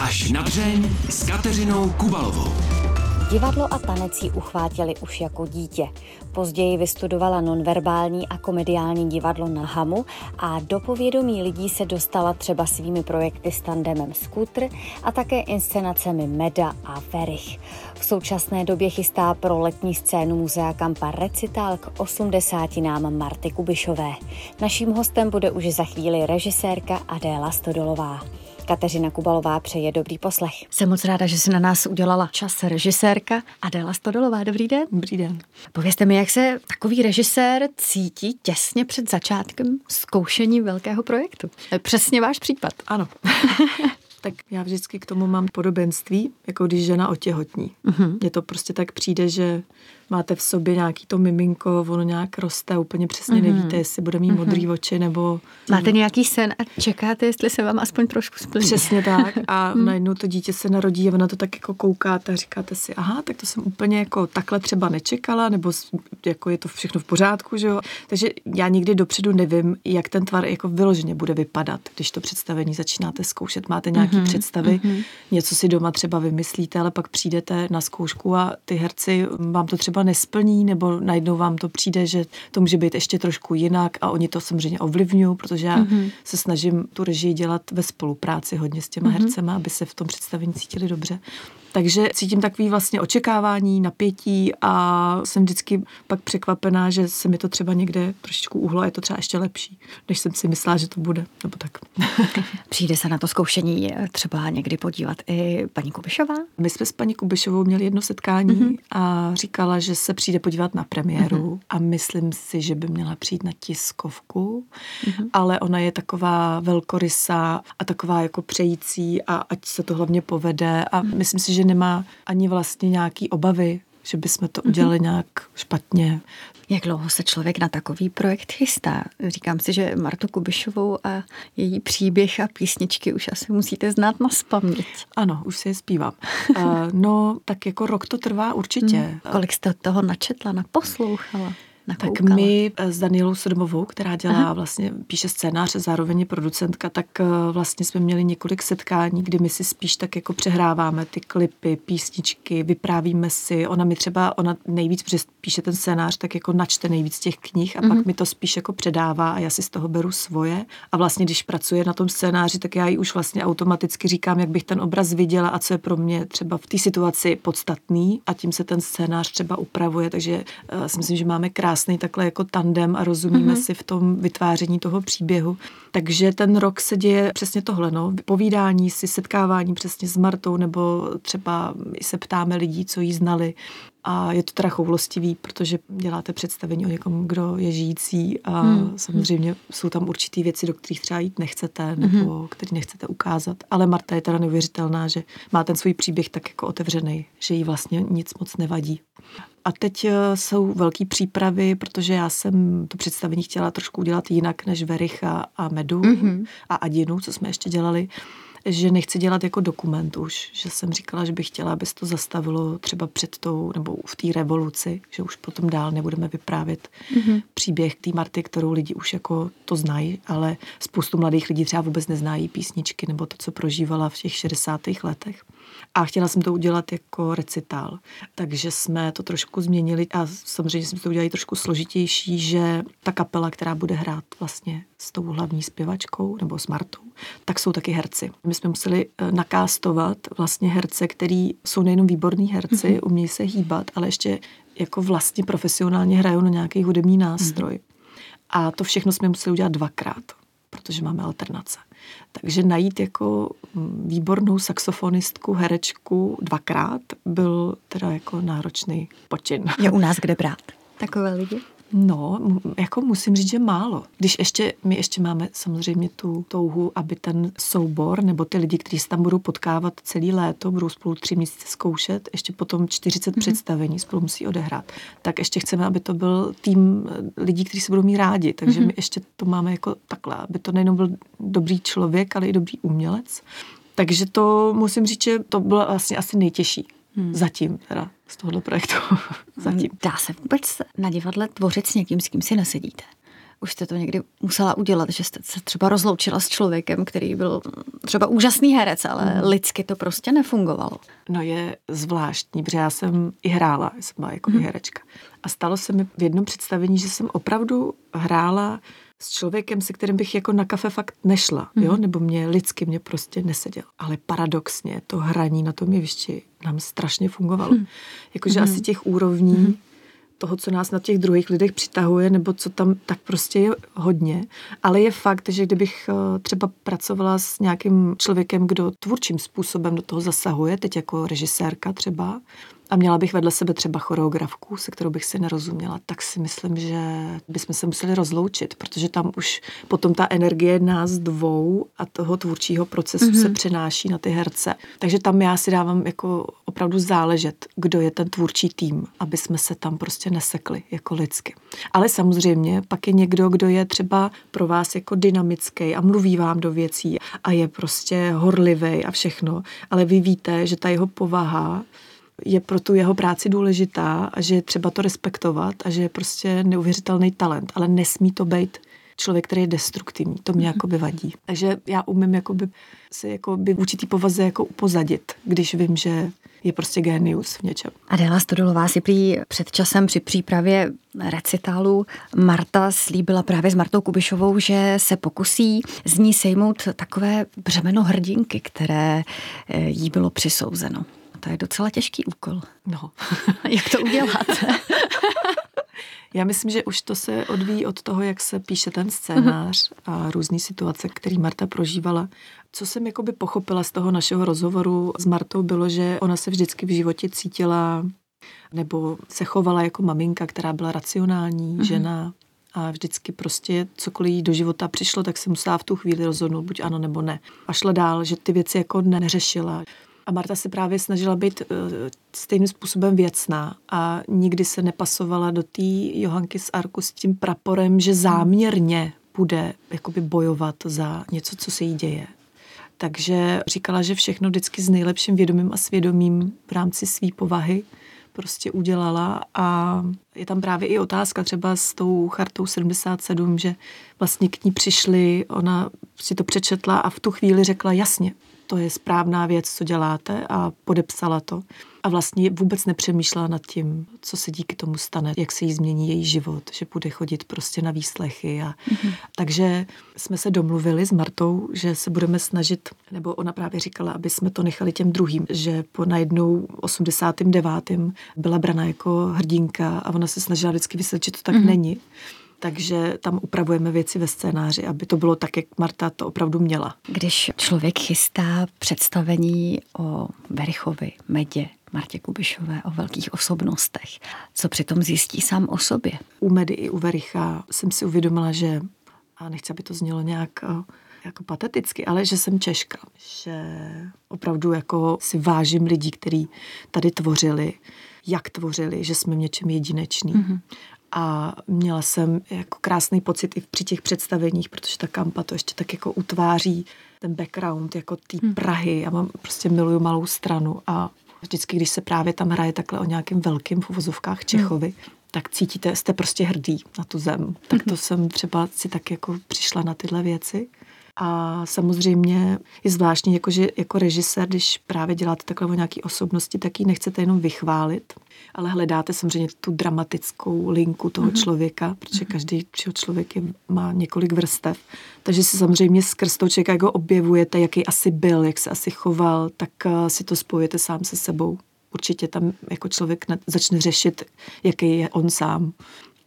Až na dřeň s Kateřinou Kubalovou. Divadlo a tanec ji uchvátili už jako dítě. Později vystudovala nonverbální a komediální divadlo na Hamu a do povědomí lidí se dostala třeba svými projekty s tandemem Scooter a také inscenacemi Meda a Verich. V současné době chystá pro letní scénu Muzea Kampa recitál k 80 nám Marty Kubišové. Naším hostem bude už za chvíli režisérka Adéla Stodolová. Kateřina Kubalová přeje dobrý poslech. Jsem moc ráda, že si na nás udělala čas režisérka Adela Stodolová. Dobrý den. Dobrý den. Povězte mi, jak se takový režisér cítí těsně před začátkem zkoušení velkého projektu. Přesně váš případ. Ano. tak já vždycky k tomu mám podobenství, jako když žena otěhotní. Uh-huh. Mně to prostě tak přijde, že máte v sobě nějaký to miminko, ono nějak roste, úplně přesně mm-hmm. nevíte, jestli bude mít mm-hmm. modrý oči nebo... Máte nějaký sen a čekáte, jestli se vám aspoň trošku splní. Přesně tak a mm. najednou to dítě se narodí a ona to tak jako koukáte a říkáte si, aha, tak to jsem úplně jako takhle třeba nečekala, nebo jako je to všechno v pořádku, že jo. Takže já nikdy dopředu nevím, jak ten tvar jako vyloženě bude vypadat, když to představení začínáte zkoušet. Máte nějaké mm-hmm. představy, mm-hmm. něco si doma třeba vymyslíte, ale pak přijdete na zkoušku a ty herci vám to třeba třeba nesplní, nebo najednou vám to přijde, že to může být ještě trošku jinak a oni to samozřejmě ovlivňují, protože já mm-hmm. se snažím tu režii dělat ve spolupráci hodně s těma mm-hmm. hercema, aby se v tom představení cítili dobře. Takže cítím takový vlastně očekávání, napětí a jsem vždycky pak překvapená, že se mi to třeba někde trošičku uhlo a je to třeba ještě lepší, než jsem si myslela, že to bude, nebo tak. Přijde se na to zkoušení třeba někdy podívat i paní Kubišová? My jsme s paní Kubišovou měli jedno setkání mm-hmm. a říkala, že se přijde podívat na premiéru mm-hmm. a myslím si, že by měla přijít na tiskovku, mm-hmm. ale ona je taková velkorysá a taková jako přející a ať se to hlavně povede a mm-hmm. myslím si, že nemá ani vlastně nějaký obavy, že bychom to udělali mm-hmm. nějak špatně. Jak dlouho se člověk na takový projekt chystá? Říkám si, že Martu Kubišovou a její příběh a písničky už asi musíte znát na spaměť. Ano, už si je zpívám. uh, no, tak jako rok to trvá určitě. Hmm. Kolik jste toho načetla, naposlouchala? Nakoukala? Tak my eh, s Danielou Sodomovou, která dělá Aha. vlastně, píše scénář a zároveň je producentka, tak eh, vlastně jsme měli několik setkání, kdy my si spíš tak jako přehráváme ty klipy, písničky, vyprávíme si. Ona mi třeba, ona nejvíc, protože píše ten scénář, tak jako načte nejvíc těch knih a mm-hmm. pak mhm. mi to spíš jako předává a já si z toho beru svoje. A vlastně, když pracuje na tom scénáři, tak já jí už vlastně automaticky říkám, jak bych ten obraz viděla a co je pro mě třeba v té situaci podstatný a tím se ten scénář třeba upravuje, takže uh, si myslím, že máme krásný krásný takhle jako tandem a rozumíme mm-hmm. si v tom vytváření toho příběhu. Takže ten rok se děje přesně tohle, no, povídání si, setkávání přesně s Martou, nebo třeba se ptáme lidí, co jí znali. A je to teda choulostivý, protože děláte představení o někom, kdo je žijící a hmm. samozřejmě jsou tam určitý věci, do kterých třeba jít nechcete nebo hmm. který nechcete ukázat. Ale Marta je teda neuvěřitelná, že má ten svůj příběh tak jako otevřený, že jí vlastně nic moc nevadí. A teď eh, jsou velké přípravy, protože já jsem to představení chtěla trošku udělat jinak než Vericha a Medu mm-hmm. a Adinu, co jsme ještě dělali že nechci dělat jako dokument už, že jsem říkala, že bych chtěla, aby se to zastavilo třeba před tou, nebo v té revoluci, že už potom dál nebudeme vyprávět mm-hmm. příběh té Marty, kterou lidi už jako to znají, ale spoustu mladých lidí třeba vůbec neznají písničky nebo to, co prožívala v těch 60. letech. A chtěla jsem to udělat jako recitál. Takže jsme to trošku změnili a samozřejmě jsme to udělali trošku složitější, že ta kapela, která bude hrát vlastně s tou hlavní zpěvačkou nebo s Martou, tak jsou taky herci. My jsme museli eh, nakástovat vlastně herce, který jsou nejenom výborní herci, mm-hmm. umějí se hýbat, ale ještě jako vlastně profesionálně hrajou na nějaký hudební nástroj. Mm-hmm. A to všechno jsme museli udělat dvakrát, protože máme alternace. Takže najít jako mm, výbornou saxofonistku, herečku dvakrát byl teda jako náročný počin. Je u nás kde brát takové lidi? No, jako musím říct, že málo. Když ještě, my ještě máme samozřejmě tu touhu, aby ten soubor nebo ty lidi, kteří se tam budou potkávat celý léto, budou spolu tři měsíce zkoušet, ještě potom 40 mm-hmm. představení spolu musí odehrát, tak ještě chceme, aby to byl tým lidí, kteří se budou mít rádi. Takže mm-hmm. my ještě to máme jako takhle, aby to nejenom byl dobrý člověk, ale i dobrý umělec. Takže to musím říct, že to bylo vlastně asi nejtěžší. Hmm. Zatím teda z tohohle projektu. Zatím. Dá se vůbec na divadle tvořit s někým, s kým si nesedíte? Už jste to někdy musela udělat, že jste se třeba rozloučila s člověkem, který byl třeba úžasný herec, ale mm. lidsky to prostě nefungovalo. No je zvláštní, protože já jsem i hrála, jsem byla jako mm. herečka. A stalo se mi v jednom představení, že jsem opravdu hrála s člověkem, se kterým bych jako na kafe fakt nešla, mm. jo, nebo mě lidsky mě prostě neseděl. Ale paradoxně to hraní na tom jevišti nám strašně fungovalo. Mm. Jakože mm. asi těch úrovní mm toho, co nás na těch druhých lidech přitahuje, nebo co tam tak prostě je hodně. Ale je fakt, že kdybych eh, třeba pracovala s nějakým člověkem, kdo tvůrčím způsobem do toho zasahuje, teď jako režisérka třeba, a měla bych vedle sebe třeba choreografku, se kterou bych si nerozuměla, tak si myslím, že bychom se museli rozloučit, protože tam už potom ta energie nás dvou a toho tvůrčího procesu mm-hmm. se přenáší na ty herce. Takže tam já si dávám jako opravdu záležet, kdo je ten tvůrčí tým, aby jsme se tam prostě nesekli jako lidsky. Ale samozřejmě pak je někdo, kdo je třeba pro vás jako dynamický a mluví vám do věcí a je prostě horlivý a všechno, ale vy víte, že ta jeho povaha je pro tu jeho práci důležitá a že je třeba to respektovat a že je prostě neuvěřitelný talent, ale nesmí to být člověk, který je destruktivní. To mě jako by vadí. Takže já umím jakoby se jakoby v určitý povaze jako upozadit, když vím, že je prostě genius v něčem. Adela Stodolová si prý před časem při přípravě recitálu Marta slíbila právě s Martou Kubišovou, že se pokusí z ní sejmout takové břemeno hrdinky, které eh, jí bylo přisouzeno. To je docela těžký úkol. No. Jak to udělat? Já myslím, že už to se odvíjí od toho, jak se píše ten scénář a různé situace, které Marta prožívala. Co jsem jakoby pochopila z toho našeho rozhovoru s Martou, bylo, že ona se vždycky v životě cítila nebo se chovala jako maminka, která byla racionální, mm-hmm. žena, a vždycky prostě cokoliv jí do života přišlo, tak se musela v tu chvíli rozhodnout buď ano nebo ne. A šla dál, že ty věci jako neřešila. A Marta se právě snažila být uh, stejným způsobem věcná a nikdy se nepasovala do té Johanky z Arku s tím praporem, že záměrně bude jakoby bojovat za něco, co se jí děje. Takže říkala, že všechno vždycky s nejlepším vědomím a svědomím v rámci své povahy prostě udělala a je tam právě i otázka třeba s tou chartou 77, že vlastně k ní přišli, ona si to přečetla a v tu chvíli řekla jasně, to je správná věc, co děláte a podepsala to. A vlastně vůbec nepřemýšlela nad tím, co se díky tomu stane, jak se jí změní její život, že bude chodit prostě na výslechy. A... Mm-hmm. Takže jsme se domluvili s Martou, že se budeme snažit, nebo ona právě říkala, aby jsme to nechali těm druhým, že po najednou 89. byla brana jako hrdinka a ona se snažila vždycky vysvětlit, že to tak mm-hmm. není takže tam upravujeme věci ve scénáři, aby to bylo tak, jak Marta to opravdu měla. Když člověk chystá představení o Verichovi, Medě, Martě Kubišové, o velkých osobnostech, co přitom zjistí sám o sobě? U Medy i u Vericha jsem si uvědomila, že, a nechci, aby to znělo nějak eh, jako pateticky, ale že jsem Češka, že opravdu jako si vážím lidí, kteří tady tvořili, jak tvořili, že jsme v něčem jedineční. Mm-hmm a měla jsem jako krásný pocit i při těch představeních, protože ta kampa to ještě tak jako utváří ten background jako té hmm. Prahy. Já mám prostě miluju malou stranu a vždycky, když se právě tam hraje takhle o nějakým velkým v uvozovkách Čechovi, hmm. tak cítíte, jste prostě hrdý na tu zem. Tak to hmm. jsem třeba si tak jako přišla na tyhle věci. A samozřejmě je zvláštní, jako, že jako režisér, když právě děláte takhle o nějaké osobnosti, tak ji nechcete jenom vychválit, ale hledáte samozřejmě tu dramatickou linku toho mm-hmm. člověka, protože mm-hmm. každý člověk je, má několik vrstev. Takže si samozřejmě skrz toho člověka, jak ho objevujete, jaký asi byl, jak se asi choval, tak uh, si to spojujete sám se sebou. Určitě tam jako člověk začne řešit, jaký je on sám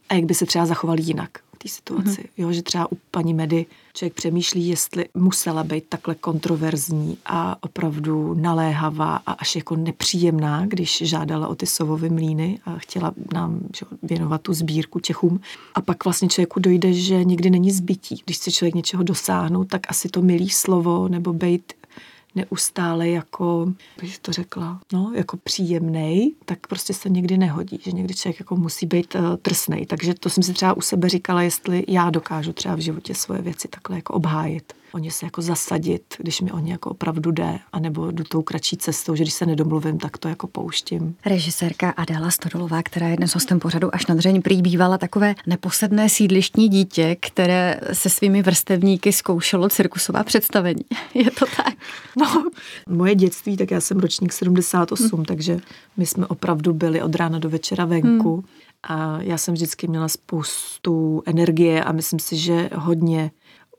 a jak by se třeba zachoval jinak té situaci. Mm-hmm. Jo, že třeba u paní Medy člověk přemýšlí, jestli musela být takhle kontroverzní a opravdu naléhavá a až jako nepříjemná, když žádala o ty sovové mlíny a chtěla nám že, věnovat tu sbírku Čechům. A pak vlastně člověku dojde, že nikdy není zbytí. Když chce člověk něčeho dosáhnout, tak asi to milý slovo nebo být neustále jako, bych to řekla, no, jako příjemný, tak prostě se někdy nehodí, že někdy člověk jako musí být uh, drsnej. Takže to jsem si třeba u sebe říkala, jestli já dokážu třeba v životě svoje věci takhle jako obhájit. O ně se jako zasadit, když mi o ně jako opravdu jde, anebo jdu tou kratší cestou, že když se nedomluvím, tak to jako pouštím. Režisérka Adela Stodolová, která je dnes hostem pořadu až na dřeň, prý bývala takové neposedné sídlištní dítě, které se svými vrstevníky zkoušelo cirkusová představení. Je to tak? No, moje dětství, tak já jsem ročník 78, hmm. takže my jsme opravdu byli od rána do večera venku. Hmm. A já jsem vždycky měla spoustu energie a myslím si, že hodně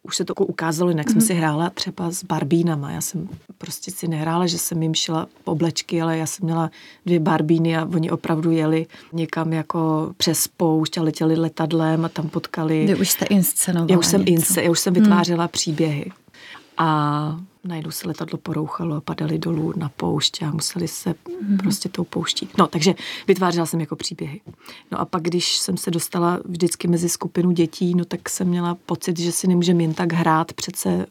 už se to ukázalo, jak mm-hmm. jsem mhm. si hrála třeba s barbínama. Já jsem prostě si nehrála, že jsem jim šila oblečky, ale já jsem měla dvě barbíny a oni opravdu jeli někam jako přes poušť a letěli letadlem a tam potkali. Vy už jste inscenovala Já už jsem, insce, já už jsem vytvářela hmm. příběhy. A najednou se letadlo porouchalo a padali dolů na poušť a museli se mm-hmm. prostě tou pouští. No, takže vytvářela jsem jako příběhy. No a pak, když jsem se dostala vždycky mezi skupinu dětí, no tak jsem měla pocit, že si nemůžeme jen tak hrát přece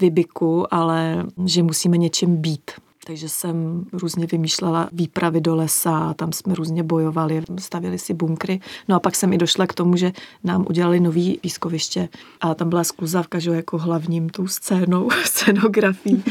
vybiku, ale že musíme něčím být. Takže jsem různě vymýšlela výpravy do lesa, tam jsme různě bojovali, stavili si bunkry. No a pak jsem i došla k tomu, že nám udělali nový pískoviště a tam byla skluzavka, že jako hlavním tou scénou, scenografií.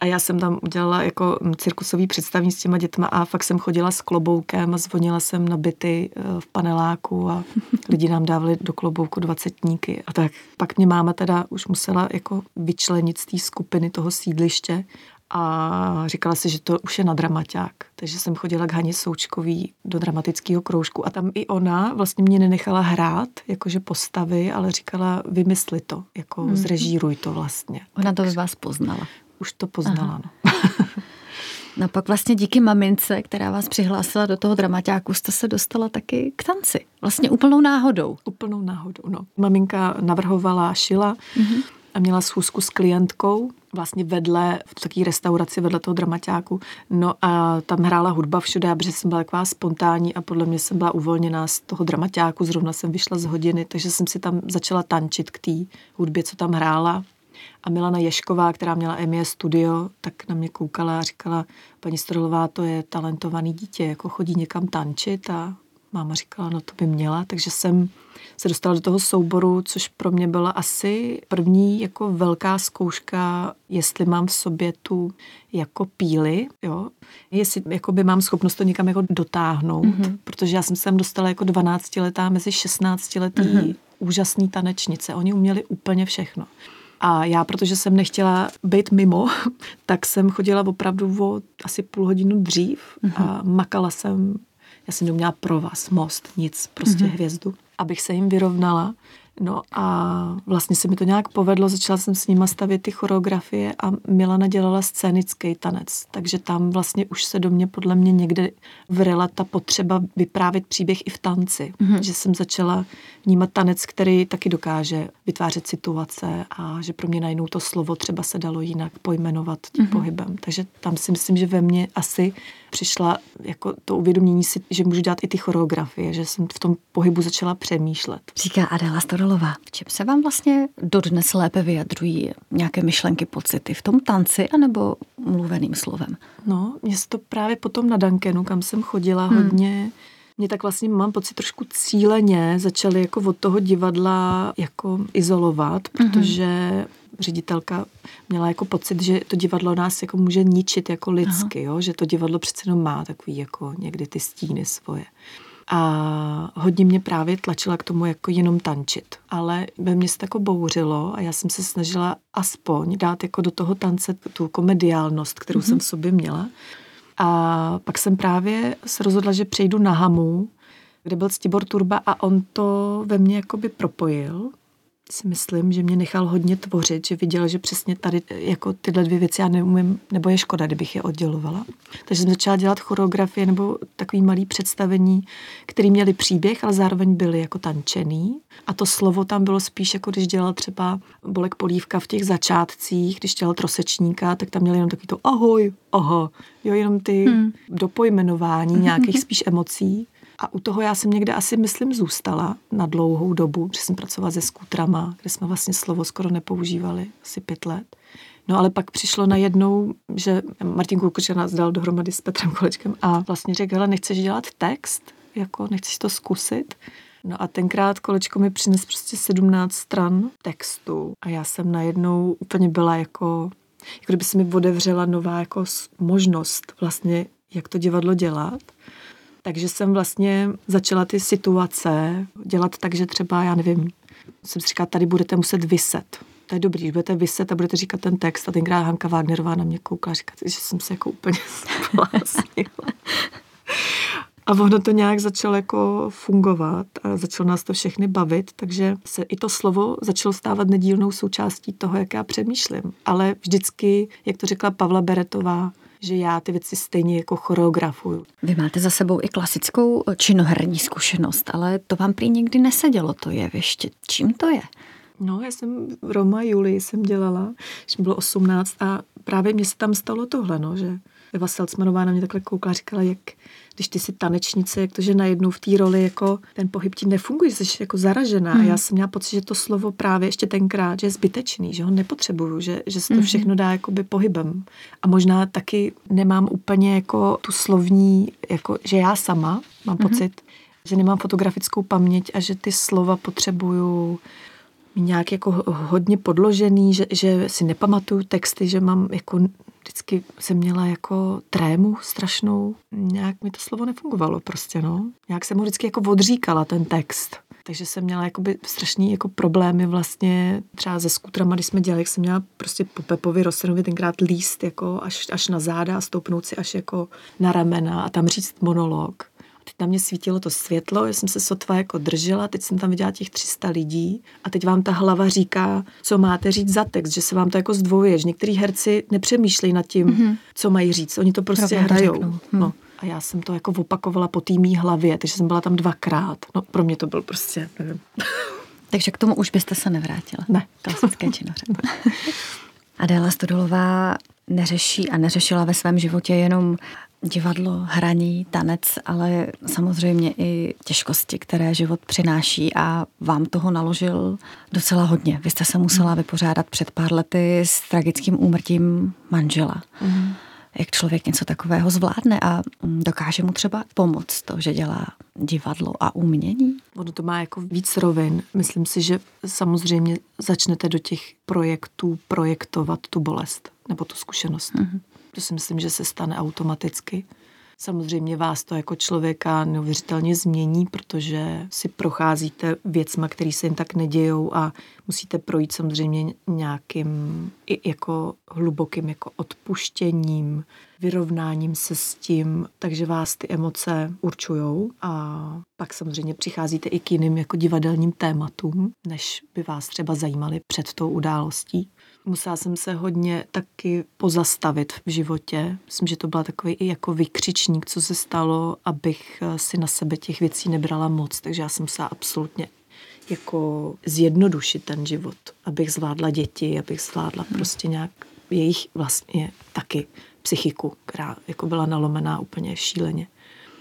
A já jsem tam udělala jako cirkusový představení s těma dětma a fakt jsem chodila s kloboukem a zvonila jsem na byty eh, v paneláku a lidi nám dávali do klobouku dvacetníky. A tak pak mě máma teda už musela jako vyčlenit z té skupiny toho sídliště a říkala si, že to už je na dramaťák. Takže jsem chodila k Haně Součkový do dramatického kroužku a tam i ona vlastně mě nenechala hrát, jakože postavy, ale říkala, vymysli to, jako mm. zrežíruj to vlastně. Ona tak to z vás poznala. Už to poznala, no. No pak vlastně díky mamince, která vás přihlásila do toho dramaťáku, jste se dostala taky k tanci. Vlastně úplnou náhodou. Úplnou náhodou, no. Maminka navrhovala, šila mm-hmm. A měla schůzku s klientkou vlastně vedle, v takové restauraci vedle toho dramaťáku. No a tam hrála hudba všude, protože jsem byla taková spontánní a podle mě jsem byla uvolněná z toho dramaťáku, zrovna jsem vyšla z hodiny, takže jsem si tam začala tančit k té hudbě, co tam hrála. A Milana Ješková, která měla EMI studio, tak na mě koukala a říkala, paní Strolová, to je talentovaný dítě, jako chodí někam tančit a máma říkala, no to by měla, takže jsem se dostala do toho souboru, což pro mě byla asi první jako velká zkouška, jestli mám v sobě tu jako píly, jo, jestli jako by mám schopnost to někam jako dotáhnout, mm-hmm. protože já jsem se tam dostala jako 12 letá mezi 16 letý mm-hmm. úžasný tanečnice, oni uměli úplně všechno. A já, protože jsem nechtěla být mimo, tak jsem chodila opravdu o asi půl hodinu dřív mm-hmm. a makala jsem já jsem neuměla pro vás, most, nic, prostě mm-hmm. hvězdu, abych se jim vyrovnala. No a vlastně se mi to nějak povedlo, začala jsem s nima stavět ty choreografie a Milana dělala scénický tanec, takže tam vlastně už se do mě podle mě někde vrela ta potřeba vyprávět příběh i v tanci, mm-hmm. že jsem začala vnímat tanec, který taky dokáže vytvářet situace a že pro mě najednou to slovo třeba se dalo jinak pojmenovat tím mm-hmm. pohybem. Takže tam si myslím, že ve mně asi přišla jako to uvědomění si, že můžu dělat i ty choreografie, že jsem v tom pohybu začala přemýšlet. Říká Adela Stodolová. V čem se vám vlastně dodnes lépe vyjadřují nějaké myšlenky, pocity? V tom tanci anebo mluveným slovem? No, mě se to právě potom na Dankenu, kam jsem chodila hmm. hodně, mě tak vlastně mám pocit trošku cíleně začali jako od toho divadla jako izolovat, mhm. protože mm-hmm. ředitelka měla jako pocit, že to divadlo nás jako může ničit jako lidsky, jo? že to divadlo přece jenom má takový jako někdy ty stíny svoje. A hodně mě právě tlačila k tomu jako jenom tančit. Ale ve mně se to jako bouřilo a já jsem se snažila aspoň dát jako do toho tance tu komediálnost, kterou mm-hmm. jsem v sobě měla. A pak jsem právě se rozhodla, že přejdu na Hamu, kde byl Stibor Turba a on to ve mně jakoby propojil si myslím, že mě nechal hodně tvořit, že viděl, že přesně tady jako tyhle dvě věci já neumím, nebo je škoda, kdybych je oddělovala. Takže jsem začala dělat choreografie nebo takový malý představení, který měli příběh, ale zároveň byly jako tančený. A to slovo tam bylo spíš jako když dělal třeba Bolek Polívka v těch začátcích, když dělal trosečníka, tak tam měli jenom takový to ahoj, aha, jo, jenom ty hmm. dopojmenování nějakých spíš emocí. A u toho já jsem někde asi, myslím, zůstala na dlouhou dobu, protože jsem pracovala se skutrama, kde jsme vlastně slovo skoro nepoužívali, asi pět let. No ale pak přišlo najednou, že Martin Kulkučer nás dal dohromady s Petrem Kolečkem a vlastně řekl, hele, nechceš dělat text? Jako, nechceš to zkusit? No a tenkrát kolečko mi přines prostě 17 stran textu a já jsem najednou úplně byla jako, jako kdyby se mi otevřela nová jako možnost vlastně, jak to divadlo dělat. Takže jsem vlastně začala ty situace dělat tak, že třeba, já nevím, jsem si říkala, tady budete muset vyset. To je dobrý, když budete vyset a budete říkat ten text. A tenkrát Hanka Wagnerová na mě koukla a říkala, že jsem se jako úplně. A ono to nějak začalo jako fungovat a začalo nás to všechny bavit, takže se i to slovo začalo stávat nedílnou součástí toho, jak já přemýšlím. Ale vždycky, jak to řekla Pavla Beretová, že já ty věci stejně jako choreografuju. Vy máte za sebou i klasickou činoherní zkušenost, ale to vám prý nikdy nesedělo to jeviště. Čím to je? No, já jsem Roma Julii jsem dělala, když mi bylo 18 a právě mě se tam stalo tohle, no, že Eva Selcmanová na mě takhle koukla a říkala, jak když ty jsi tanečnice, jak to, že najednou v té roli jako ten pohyb ti nefunguje, jsi jako zaražená. Hmm. A já jsem měla pocit, že to slovo právě ještě tenkrát, že je zbytečný, že ho nepotřebuju, že, že se to hmm. všechno dá jakoby pohybem. A možná taky nemám úplně jako tu slovní, jako, že já sama mám hmm. pocit, že nemám fotografickou paměť a že ty slova potřebuju nějak jako hodně podložený, že, že si nepamatuju texty, že mám jako vždycky jsem měla jako trému strašnou. Nějak mi to slovo nefungovalo prostě, no. Nějak jsem mu vždycky jako odříkala ten text. Takže jsem měla jakoby strašný jako problémy vlastně třeba se skutrama, když jsme dělali, jak jsem měla prostě po Pepovi Rosenovi tenkrát líst jako až, až na záda a stoupnout si až jako na ramena a tam říct monolog. Teď na mě svítilo to světlo, já jsem se sotva jako držela, teď jsem tam viděla těch 300 lidí a teď vám ta hlava říká, co máte říct za text, že se vám to jako zdvojuje, že některý herci nepřemýšlejí nad tím, mm-hmm. co mají říct, oni to prostě Pravda hrajou. Hm. No. A já jsem to jako opakovala po té mý hlavě, takže jsem byla tam dvakrát. No pro mě to byl prostě, nevím. Takže k tomu už byste se nevrátila? Ne. Klasické činoře. Adéla Stodolová neřeší a neřešila ve svém životě jenom divadlo, hraní, tanec, ale samozřejmě i těžkosti, které život přináší a vám toho naložil docela hodně. Vy jste se musela mm. vypořádat před pár lety s tragickým úmrtím manžela. Mm. Jak člověk něco takového zvládne a dokáže mu třeba pomoct to, že dělá divadlo a umění? Ono to má jako víc rovin. Myslím si, že samozřejmě začnete do těch projektů projektovat tu bolest nebo tu zkušenost. Mm-hmm. To si myslím, že se stane automaticky. Samozřejmě vás to jako člověka neuvěřitelně změní, protože si procházíte věcma, které se jen tak nedějou a musíte projít samozřejmě nějakým i jako hlubokým jako odpuštěním, vyrovnáním se s tím, takže vás ty emoce určujou a pak samozřejmě přicházíte i k jiným jako divadelním tématům, než by vás třeba zajímaly před tou událostí. Musela jsem se hodně taky pozastavit v životě. Myslím, že to byla takový i jako vykřičník, co se stalo, abych eh, si na sebe těch věcí nebrala moc. Takže já jsem musela absolutně jako zjednodušit ten život, abych zvládla děti, abych zvládla hmm. prostě nějak jejich vlastně taky psychiku, která jako byla nalomená úplně šíleně.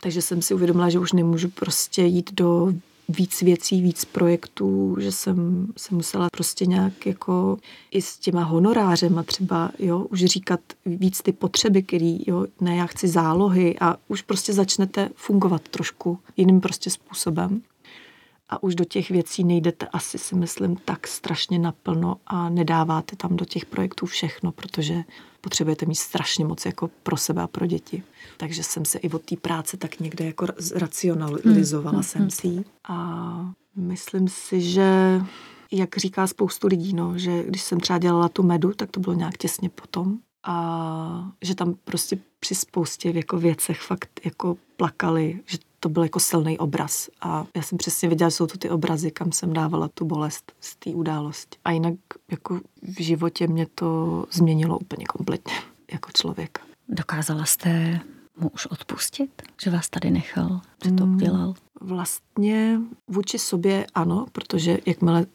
Takže jsem si uvědomila, že už nemůžu prostě jít do víc věcí, víc projektů, že jsem se musela prostě nějak jako i s těma honorářema třeba, jo, už říkat víc ty potřeby, který, jo, ne, já chci zálohy a už prostě začnete fungovat trošku jiným prostě způsobem. A už do těch věcí nejdete asi si myslím tak strašně naplno a nedáváte tam do těch projektů všechno, protože potřebujete mít strašně moc jako pro sebe a pro děti. Takže jsem se i od té práce tak někde jako racionalizovala hmm. jsem hmm. si A myslím si, že jak říká spoustu lidí, no, že když jsem třeba dělala tu medu, tak to bylo nějak těsně potom. A že tam prostě při spoustě jako věcech fakt jako plakali, že to byl jako silný obraz. A já jsem přesně věděla, že jsou to ty obrazy, kam jsem dávala tu bolest z té události. A jinak jako v životě mě to změnilo úplně kompletně jako člověka. Dokázala jste mu už odpustit, že vás tady nechal, že to mm, udělal? Vlastně vůči sobě ano, protože jakmile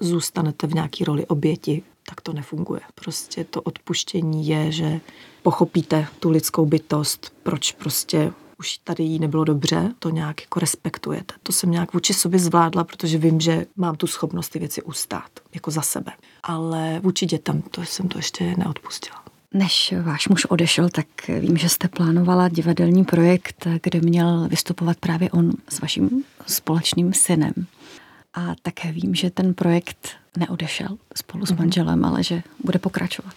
zůstanete v nějaké roli oběti, tak to nefunguje. Prostě to odpuštění je, že pochopíte tu lidskou bytost, proč prostě už tady jí nebylo dobře, to nějak jako respektujete. To jsem nějak vůči sobě zvládla, protože vím, že mám tu schopnost ty věci ustát, jako za sebe. Ale vůči dětem, to jsem to ještě neodpustila. Než váš muž odešel, tak vím, že jste plánovala divadelní projekt, kde měl vystupovat právě on s vaším společným synem. A také vím, že ten projekt neodešel spolu s mhm. manželem, ale že bude pokračovat.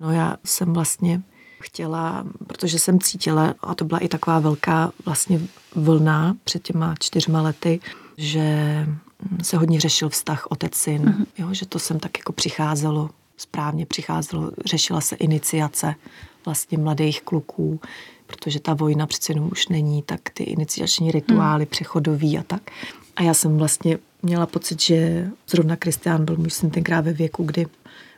No já jsem vlastně chtěla, protože jsem cítila, a to byla i taková velká vlastně vlna před těma čtyřma lety, že se hodně řešil vztah otec-syn, uh-huh. jo, že to sem tak jako přicházelo, správně přicházelo, řešila se iniciace vlastně mladých kluků, protože ta vojna přece jenom už není, tak ty iniciační rituály uh-huh. přechodový a tak. A já jsem vlastně měla pocit, že zrovna Kristián byl můj syn tenkrát ve věku, kdy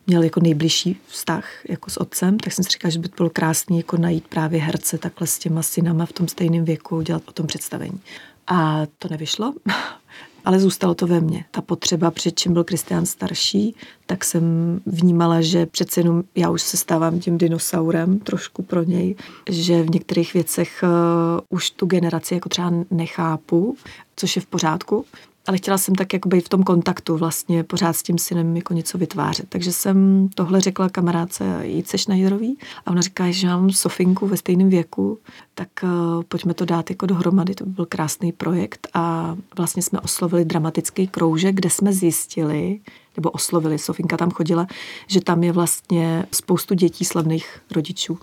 měl jako nejbližší vztah jako s otcem, tak jsem si říkala, že by to bylo krásné jako najít právě herce takhle s těma synama v tom stejném věku, dělat o tom představení. A to nevyšlo, ale zůstalo to ve mně. Ta potřeba, před čím byl Kristián starší, tak jsem vnímala, že přece jenom já už se stávám tím dinosaurem trošku pro něj, že v některých věcech uh, už tu generaci jako třeba nechápu, což je v pořádku, ale chtěla jsem tak jako být v tom kontaktu vlastně pořád s tím synem jako něco vytvářet. Takže jsem tohle řekla kamarádce Jice Schneiderový a ona říká, že mám Sofinku ve stejném věku, tak uh, pojďme to dát jako dohromady, to by byl krásný projekt a vlastně jsme oslovili dramatický kroužek, kde jsme zjistili, nebo oslovili, Sofinka tam chodila, že tam je vlastně spoustu dětí slavných rodičů.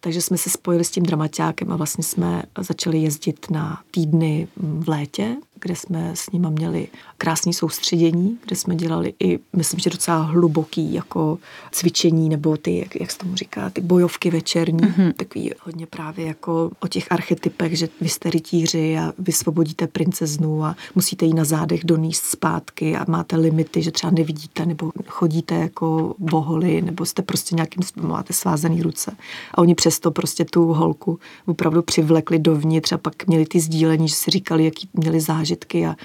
Takže jsme se spojili s tím dramaťákem a vlastně jsme začali jezdit na týdny v létě kde jsme s nima měli krásné soustředění, kde jsme dělali i, myslím, že docela hluboký jako cvičení, nebo ty, jak, jak se tomu říká, ty bojovky večerní, mm-hmm. takový hodně právě jako o těch archetypech, že vy jste rytíři a vysvobodíte princeznu a musíte jí na zádech doníst zpátky a máte limity, že třeba nevidíte nebo chodíte jako boholi, nebo jste prostě nějakým způsobem máte svázaný ruce. A oni přesto prostě tu holku opravdu přivlekli dovnitř a pak měli ty sdílení, že si říkali, jaký měli zážitek zážitky a,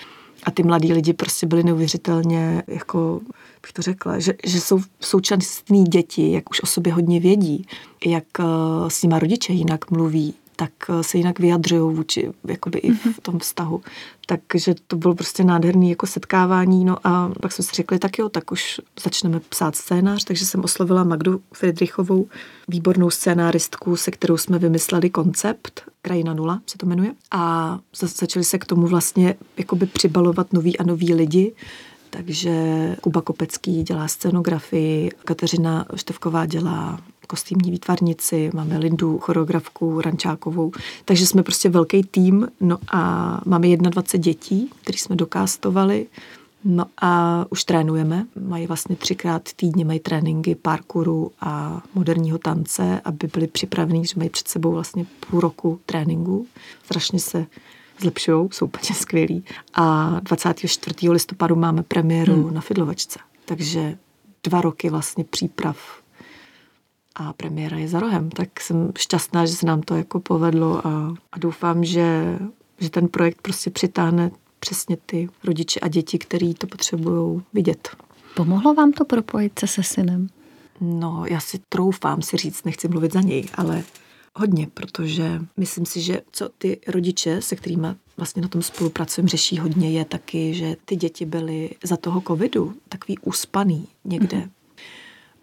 a ty mladí lidi prostě byli neuvěřitelně, jako bych to řekla, že, že jsou současní děti, jak už o sobě hodně vědí, jak eh, s nima rodiče jinak mluví, tak eh, se jinak vyjadřují vůči, jakoby i v mhm. tom vztahu. Takže to bylo prostě nádherné jako setkávání. No a pak jsme si řekli, tak jo, tak už začneme psát scénář, takže jsem oslovila Magdu Friedrichovou, výbornou scénáristku, se kterou jsme vymysleli koncept, Krajina nula se to jmenuje. A začali se k tomu vlastně jakoby přibalovat noví a noví lidi, takže Kuba Kopecký dělá scenografii, Kateřina Števková dělá kostýmní výtvarnici, máme Lindu, choreografku Rančákovou, takže jsme prostě velký tým, no a máme 21 dětí, který jsme dokástovali, No a už trénujeme, mají vlastně třikrát týdně mají tréninky parkouru a moderního tance, aby byli připravení, že mají před sebou vlastně půl roku tréninku. Strašně se zlepšují, jsou úplně skvělí. A 24. listopadu máme premiéru hmm. na Fidlovačce. Takže dva roky vlastně příprav a premiéra je za rohem, tak jsem šťastná, že se nám to jako povedlo a, a doufám, že, že ten projekt prostě přitáhne přesně ty rodiče a děti, který to potřebují vidět. Pomohlo vám to propojit se se synem? No, já si troufám si říct, nechci mluvit za něj, ale hodně, protože myslím si, že co ty rodiče, se kterými vlastně na tom spolupracujeme, řeší hodně, je taky, že ty děti byly za toho covidu takový uspaný někde. Mm-hmm.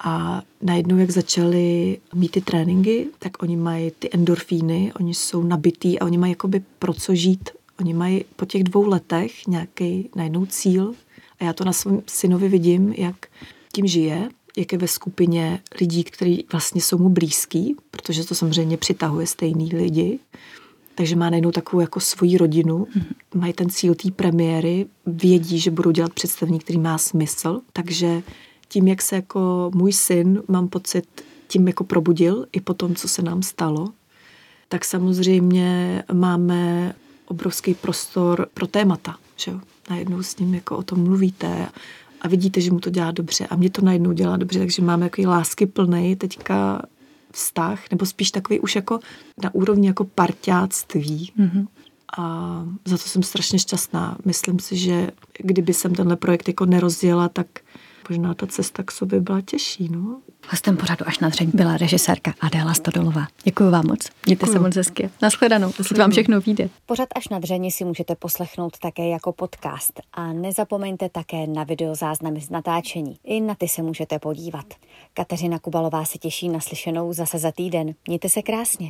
A najednou, jak začali mít ty tréninky, tak oni mají ty endorfíny, oni jsou nabitý a oni mají jakoby pro co žít. Oni mají po těch dvou letech nějaký najednou cíl a já to na svém synovi vidím, jak tím žije, jak je ve skupině lidí, kteří vlastně jsou mu blízký, protože to samozřejmě přitahuje stejný lidi. Takže má najednou takovou jako svoji rodinu, mm-hmm. mají ten cíl té premiéry, vědí, že budou dělat představení, který má smysl, takže tím, jak se jako můj syn, mám pocit, tím jako probudil i po tom, co se nám stalo, tak samozřejmě máme obrovský prostor pro témata, že jo. Najednou s ním jako o tom mluvíte a vidíte, že mu to dělá dobře a mě to najednou dělá dobře, takže máme jako lásky plný teďka vztah, nebo spíš takový už jako na úrovni jako parťáctví. Mm-hmm. A za to jsem strašně šťastná. Myslím si, že kdyby jsem tenhle projekt jako nerozjela, tak možná ta cesta k sobě byla těžší. No. Hostem pořadu až na dřeň byla režisérka Adéla Stodolová. Děkuji vám moc. Mějte se moc hezky. Naschledanou. Ať vám všechno vyjde. Pořad až na dřeň si můžete poslechnout také jako podcast. A nezapomeňte také na videozáznamy z natáčení. I na ty se můžete podívat. Kateřina Kubalová se těší na slyšenou zase za týden. Mějte se krásně.